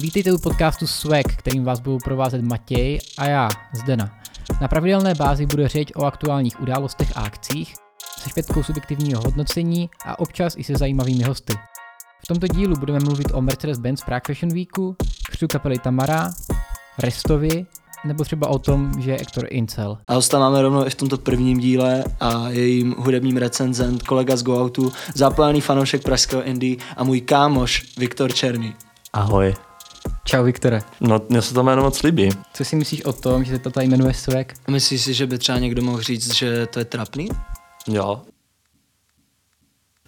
Vítejte u podcastu Swag, kterým vás budou provázet Matěj a já, Zdena. Na pravidelné bázi bude řeč o aktuálních událostech a akcích, se špětkou subjektivního hodnocení a občas i se zajímavými hosty. V tomto dílu budeme mluvit o Mercedes-Benz Prague Fashion Weeku, křtu kapely Tamara, Restovi, nebo třeba o tom, že je Ektor Incel. A hosta máme rovnou i v tomto prvním díle a jejím hudebním recenzent, kolega z Go Outu, zápalený fanoušek pražského indie a můj kámoš Viktor Černý. Ahoj. Čau Viktore. No, mně se to jméno moc líbí. Co si myslíš o tom, že se to tady jmenuje Swag? Myslíš si, že by třeba někdo mohl říct, že to je trapný? Jo.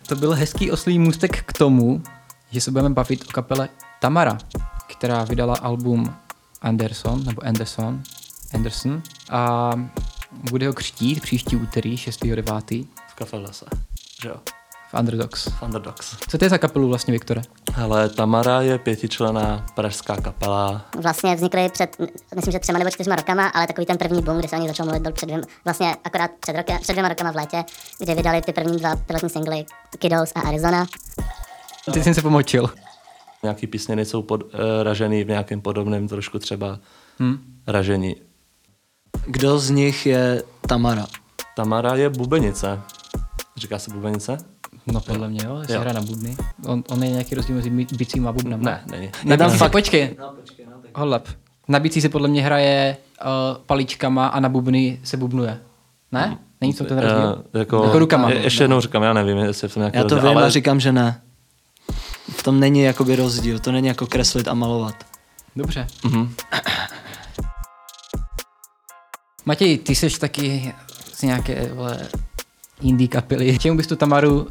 To byl hezký oslý můstek k tomu, že se budeme bavit o kapele Tamara, která vydala album Anderson, nebo Anderson, Anderson a bude ho křtít příští úterý 6.9. V kafedese. Že jo. V Underdogs. Underdogs. Co to je za kapelu vlastně, Viktore? Hele, Tamara je pětičlená pražská kapela. Vlastně vznikly před, myslím, že třema nebo čtyřma rokama, ale takový ten první boom, kdy se o nich začal mluvit, byl před dvěma, vlastně akorát před, roke, před dvěma rokama v létě, kdy vydali ty první dva pilotní singly Kiddos a Arizona. Ty jsem se pomočil. Nějaký písněny jsou pod, uh, ražený v nějakém podobném trošku třeba hmm. ražení. Kdo z nich je Tamara? Tamara je bubenice. Říká se bubenice? No podle mě jo, jestli hra na bubny. On, on je nějaký rozdíl mezi bicím a bubnem. Ne, není. Na tam bicí se, fakt- počkej, No, počkej, no, tak... Na bicí se podle mě hraje uh, paličkama a na bubny se bubnuje. Ne? Není to ten rozdíl? Uh, jako, Jako rukama. Je, ještě jednou říkám, já nevím, jestli je v tom nějaký Já to rozdíl, vím ale a říkám, že ne. V tom není jakoby rozdíl, to není jako kreslit a malovat. Dobře. Mhm. Matěj, ty jsi taky z nějaké vole, indie kapely. Čemu bys tu Tamaru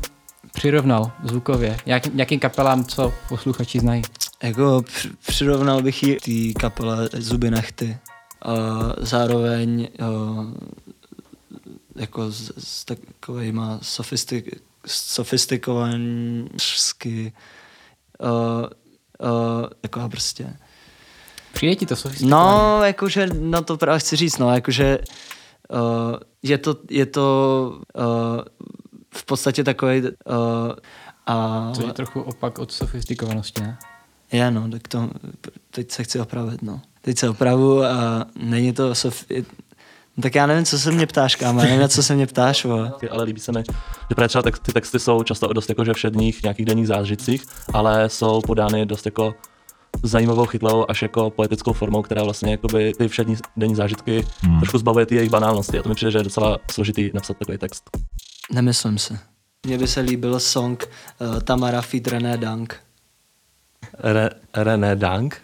přirovnal zvukově? Jak, jakým kapelám, co posluchači znají? Jako při- přirovnal bych ji té kapele Zuby nechty. A zároveň uh, jako s, s takovýma sofistik, sofistikovansky uh, jako prostě. Přijde ti to sofistikovaný? No, jakože, no to právě chci říct, no, jakože uh, je to, je to uh, v podstatě takový uh, a To je trochu opak od sofistikovanosti, ne? je, no, tak to, teď se chci opravit, no. Teď se opravu a není to sof... je- No, tak já nevím, co se mě ptáš, kámo, já nevím, na co se mě ptáš, vole. ale líbí se mi, že právě třeba ty texty jsou často dost jakože všedních nějakých denních zážitcích, ale jsou podány dost jako zajímavou, chytlou až jako poetickou formou, která vlastně jakoby ty všední denní zážitky hmm. trošku zbavuje ty jejich banálnosti. A to mi přijde, že je docela složitý napsat takový text. Nemyslím si. Mně by se líbil song uh, Tamara feat René Dank. Re, René Dank?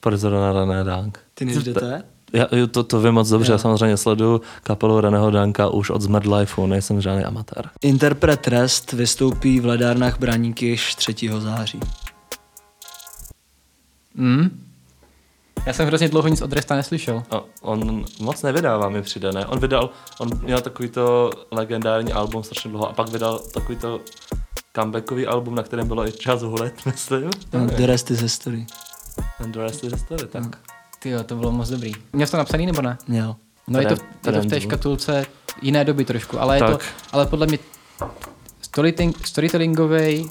Proč zrovna René Dank? Ty nevíš, kde to je? Já, jo, to, to vím moc dobře, Jo. já samozřejmě sleduju kapelu Reného Danka už od Zmrd Lifeu, nejsem žádný amatér. Interpret Rest vystoupí v ledárnách Braníky již 3. září. Mm? Já jsem hrozně dlouho nic od Resta neslyšel. A on moc nevydává, mi přijde, ne? On vydal, on měl takovýto legendární album strašně dlouho a pak vydal takovýto comebackový album, na kterém bylo i čas hulet, myslím. No, the Rest is History. And the rest is history, tak. Ty jo, to bylo moc dobrý. Měl jsi to napsaný nebo ne? Měl. No je to, Trend- je to v té škatulce jiné doby trošku, ale, je to, Tak. ale podle mě storytelling, storytellingový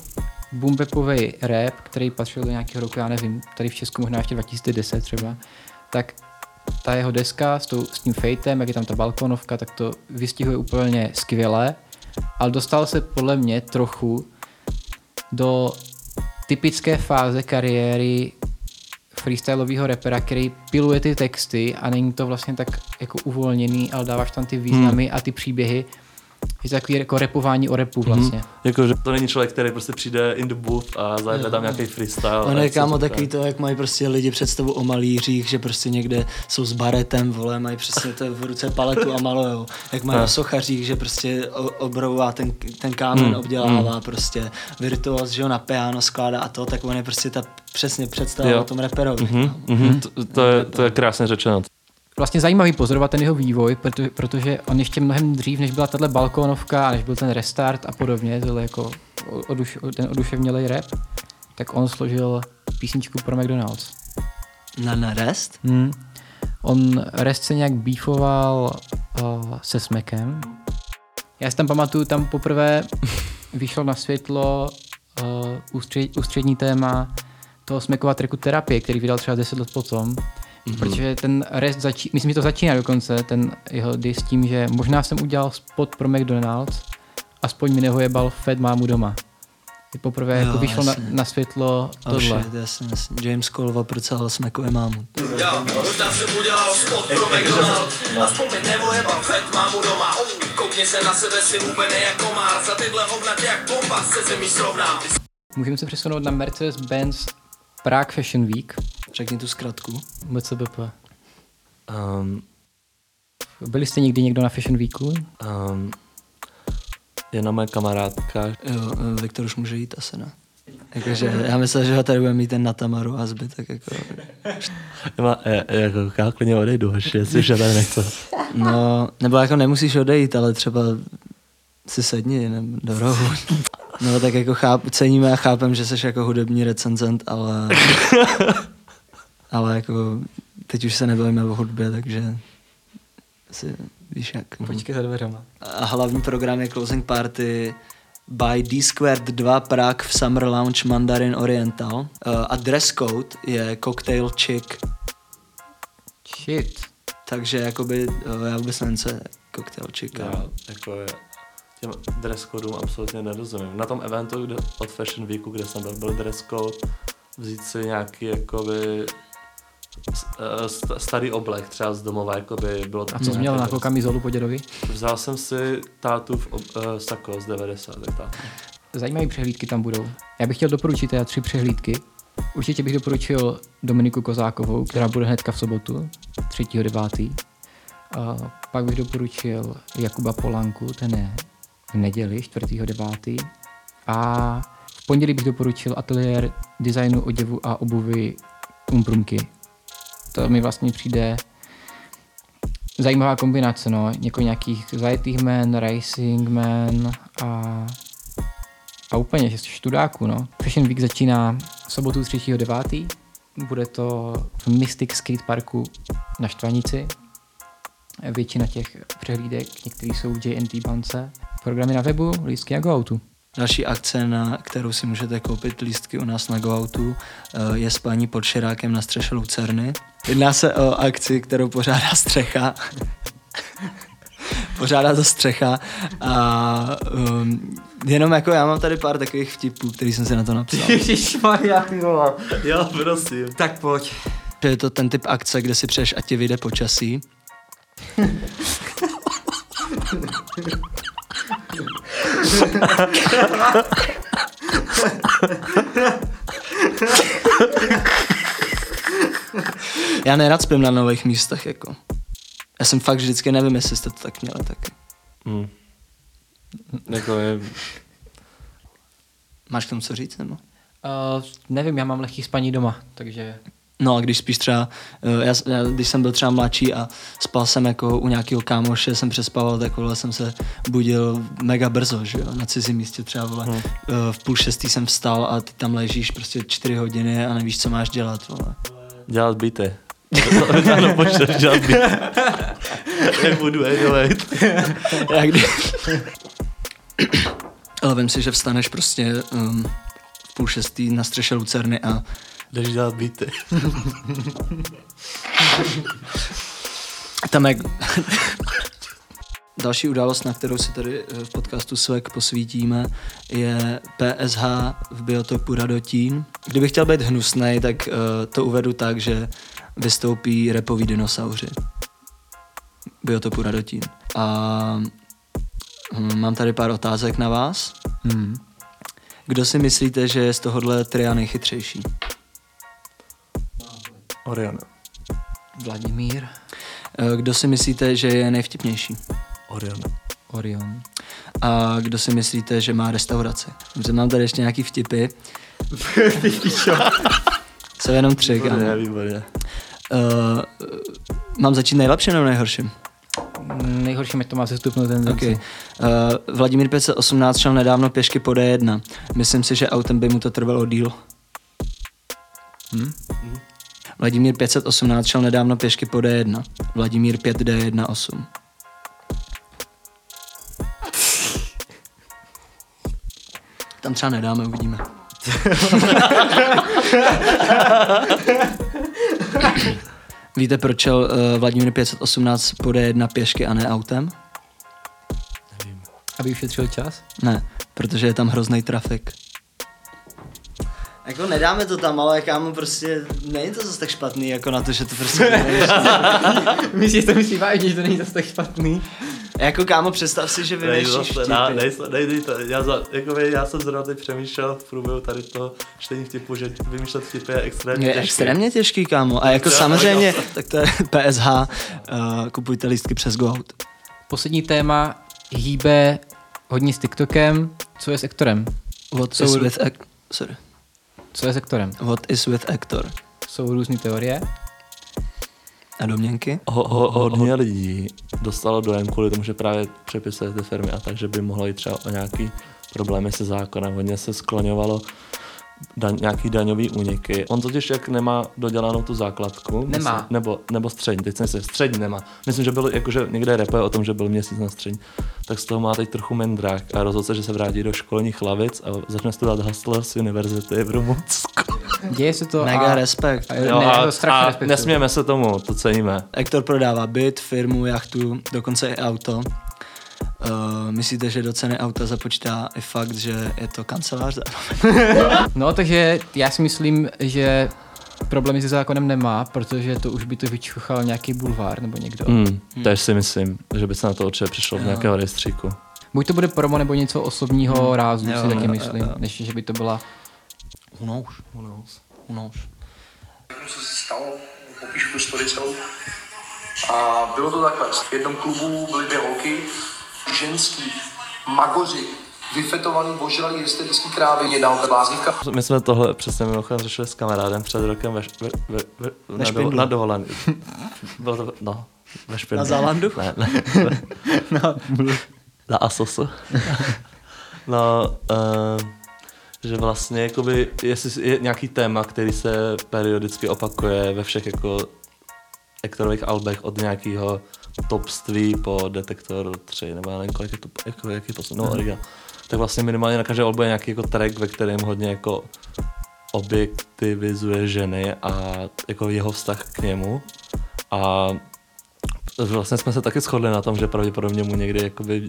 boombapový rap, který patřil do nějakého roku, já nevím, tady v Česku možná ještě 2010 třeba, tak ta jeho deska s, tou, s tím fejtem, jak je tam ta balkonovka, tak to vystihuje úplně skvěle, ale dostal se podle mě trochu do typické fáze kariéry freestyleového rapera, který piluje ty texty a není to vlastně tak jako uvolněný, ale dáváš tam ty významy Hmm. a ty příběhy. Je to takový jako repování o repu vlastně. Jakože to není člověk, který prostě přijde in the booth a zajede tam nějaký freestyle. On je kámo takový to, jak mají prostě lidi představu o malířích, že prostě někde jsou s baretem, vole, mají přesně to v ruce paletu a malujou. Jak mají o sochařích, že prostě o- obrouvá ten, ten kámen, Hmm, obdělává prostě virtuos, že ho na piano skládá a to, tak on je prostě ta přesně představa Jo. o tom reperovi. Mhm, mhm, to, to, je, to je krásně řečeno. Vlastně zajímavý pozorovat ten jeho vývoj, protože, protože on ještě mnohem dřív, než byla tahle balkónovka a než byl ten restart a podobně, tohle jako oduš, ten oduševnělej rap, tak on složil písničku pro McDonald's. Na, na rest? Hmm. On Rest se nějak beefoval uh, se Smekem. Já si tam pamatuju, tam poprvé vyšlo na světlo uh, ústřed, ústřední téma toho Smekova tracku Terapie, který vydal třeba 10 let potom, mm-hmm. protože ten rest začí, myslím, že to začíná dokonce, ten jeho diss tím, že možná jsem udělal spot pro McDonald's, aspoň mi neho Fed mámu doma. Je poprvé Jo, jako vyšlo na, na světlo Oh tohle. shit, jasně, jasně. James Cole oprcel Smekové mámu. Já, možná jsem udělal spot pro McDonald's A vzpomnět nebo jebal fed mámu doma Koukni se na sebe si úplně jako komár Za tyhle hovna tě jak bomba se zemí srovnám Můžeme se přesunout na Mercedes-Benz Prague Fashion Week, Řekni tu zkratku. MCBP. Um, Byli jste někdy někdo na Fashion Weeku? um, jedna moje kamarádka, Jo, eh, Viktor už může jít asi ne. Jakože, já myslel, že ho tady bude mít ten na Tamaru a zbytek jako... já, já, jako, já klidně odejdu, hoši, jestli že tady nechce. No, nebo jako nemusíš odejít, ale třeba si sedni nebo do rohu. No tak jako cháp, ceníme a chápem, že jsi jako hudební recenzent, ale... ale jako teď už se nebavíme o hudbě, takže si víš jak. Počkej za dveřama. A hlavní program je Closing Party by D Squared 2 Prague v Summer Lounge Mandarin Oriental. Uh, a dress code je Cocktail Chick, Shit. takže jakoby, uh, já vůbec nevím, co je Cocktail Chick. Já jako těm dress codům absolutně nerozumím. Na tom eventu kde, od Fashion Weeku, kde jsem byl, byl dress code, vzít si nějaký jakoby eh, st- starý oblek třeba z domova, jakoby bylo A co jsi měl na kamizolu po dědovi? Vzal jsem si tátu v ob- uh, sako z 90. Tak. Zajímavé přehlídky tam budou. Já bych chtěl doporučit teda tři přehlídky. Určitě bych doporučil Dominiku Kozákovou, která bude hnedka v sobotu, 3.9. A pak bych doporučil Jakuba Polanku, ten je v neděli, 4.9. A v pondělí bych doporučil ateliér designu oděvu a obuvy Umprumky. To mi vlastně přijde zajímavá kombinace, no. Jako nějakých zajetých men, racing men a a úplně, že jsi študáků, no. Fashion Week začíná v sobotu 3.9. Bude to v Mystic Skate Parku na Štvanici. Většina těch přehlídek, některý jsou v JNT bance. Programy na webu, lístky na GoOutu. Další akce, na kterou si můžete koupit lístky u nás na GoOutu, eh, je spání pod Širákem na střeše Lucerny. Jedná se o akci, kterou pořádá Střecha. pořádá to Střecha a um, jenom jako já mám tady pár takových vtipů, který jsem si na to napsal. Ježišmarja. Jo, prosím. Tak pojď. Je to ten typ akce, kde si přeješ, ať ti vyjde počasí. Já nerad spím na nových místech, jako. Já jsem fakt vždycky nevím, jestli jste to tak měli taky. Hmm. Jako je, Máš k tomu co říct, nebo? Uh, nevím, já mám lehký spaní doma, takže No a když spíš třeba, eh, já, já, když jsem byl třeba mladší a spal jsem jako u nějakého kámoše, jsem přespával, tak vole, jsem se budil mega brzo, že jo, na cizím místě třeba, vole. Hmm. Eh, V půl šestý jsem vstal a ty tam ležíš prostě čtyři hodiny a nevíš, co máš dělat, vole. dělat byty. Ano, počkej, dělat byty. Nebudu. Já kdy... Ale vím si, že vstaneš prostě um, v půl šestý na střeše Lucerny a Jdeš dělat byty. tam jak... Další událost, na kterou si tady eh, v podcastu Svek posvítíme, je PSH v biotopu Radotín. Kdybych chtěl být hnusnej, tak uh, to uvedu tak, že vystoupí repoví dinosauři. Biotopu Radotín. A hm, mám tady pár otázek na vás. hmm. Kdo si myslíte, že je z tohohle tria nejchytřejší? Orion. Vladimír, Eh, Kdo si myslíte, že je nejvtipnější? Orion. Orion. A kdo si myslíte, že má restauraci? Dobře, mám tady ještě nějaký vtipy. Jsou jenom tři, kámo. Výborně, výborně. Uh, mám začít nejlepším nebo nejhorším? Nejhorší, ať to má sestupnou tendenci. Okay. Uh, Vladimír 518 šel nedávno pěšky po D1. Myslím si, že autem by mu to trvalo díl. Hm? Vladimír 518 šel nedávno pěšky po D1. Vladimír 5D18. Tam třeba nedáme, uvidíme. Víte, proč šel uh, Vladimír 518 po D1 pěšky a ne autem? Aby ušetřil čas? Ne, protože je tam hrozný trafik. Jako nedáme to tam, ale kámo, prostě není to zase tak špatný, jako na to, že to prostě Myslíš, to myslí vážně, že to není zase tak špatný? Jako kámo, představ si, že vymýšlíš vtipy. Na, nejsem, nejde to, já, za, jako, já jsem zrovna teď přemýšlel v průběhu tady toho čtení vtipu, že vymýšlet vtipy je extrémně Je těžké. extrémně těžký, kámo. A jako je samozřejmě, tak to je PSH, uh, kupujte lístky přes GoOut. Poslední téma hýbe hodně s TikTokem. Co je s Ektorem? What Jsou- is with Sorry. Co je s Ektorem? What is with Hector? Jsou různé teorie. A domněnky? Ho, ho, hodně lidí dostalo dojem kvůli tomu, že právě přepisuje ty firmy a takže by mohlo jít třeba o nějaký problémy se zákonem. Hodně se skloňovalo daň, nějaký daňový úniky. On totiž jak nemá dodělanou tu základku. Nemá. Myslím, nebo, nebo střední, teď jsem si střední nemá. Myslím, že byl jakože někde repuje o tom, že byl měsíc na střední. Tak z toho má teď trochu mendrák a rozhodl se, že se vrátí do školních lavic a začne studovat Hustlers University v Rumunsku. Děje se to Mega a... respekt. a, Jo, ne, a, to strašně a nesmějeme se tomu, to ceníme. Hector prodává byt, firmu, jachtu, dokonce i auto. Uh, myslíte, že do ceny auta započítá i fakt, že je to kancelář? No, takže já si myslím, že problémy se zákonem nemá, protože to už by to vyčuchal nějaký bulvár nebo někdo. Mm. Hmm, Tež si myslím, že by se na to určitě přišlo v nějakého rejstříku. Buď to bude promo nebo něco osobního rázu, Jo, si taky jo, myslím, jo, jo. než že by to byla... Unouš. Unouš. co se stalo, popíšu tu story celou. A bylo to takhle, v jednom klubu byly dvě holky, ženský, magoři, vyfetovaný, ožralý, hysterický krávy, jedna bláznivka. My jsme tohle přesně mimochodem řešili s kamarádem před rokem ve, ve, ve, ve, na, do, Špindlu. na dovolený. Bylo to, no, ve Špindlu. Na Zálandu? Ne, ne. ne. na Asosu. no, uh, že vlastně jakoby, jestli je nějaký téma, který se periodicky opakuje ve všech jako Ektorových albech od nějakého topství po Detektor 3, nebo já nevím, kolik je to, jako, jaký posun, no, originál. Tak vlastně minimálně na každé albu je nějaký jako track, ve kterém hodně jako objektivizuje ženy a jako jeho vztah k němu. A vlastně jsme se taky shodli na tom, že pravděpodobně mu někdy jakoby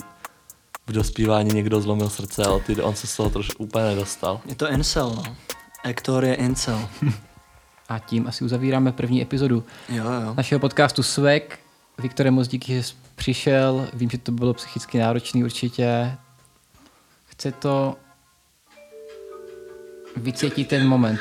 v dospívání někdo zlomil srdce, ale ty, on se z toho trošku úplně nedostal. Je to incel, no. Hector je incel. A tím asi uzavíráme první epizodu Jo, jo. našeho podcastu Svek. Viktore, moc díky, že jsi přišel. Vím, že to bylo psychicky náročný určitě. Chce to vycítit ten moment.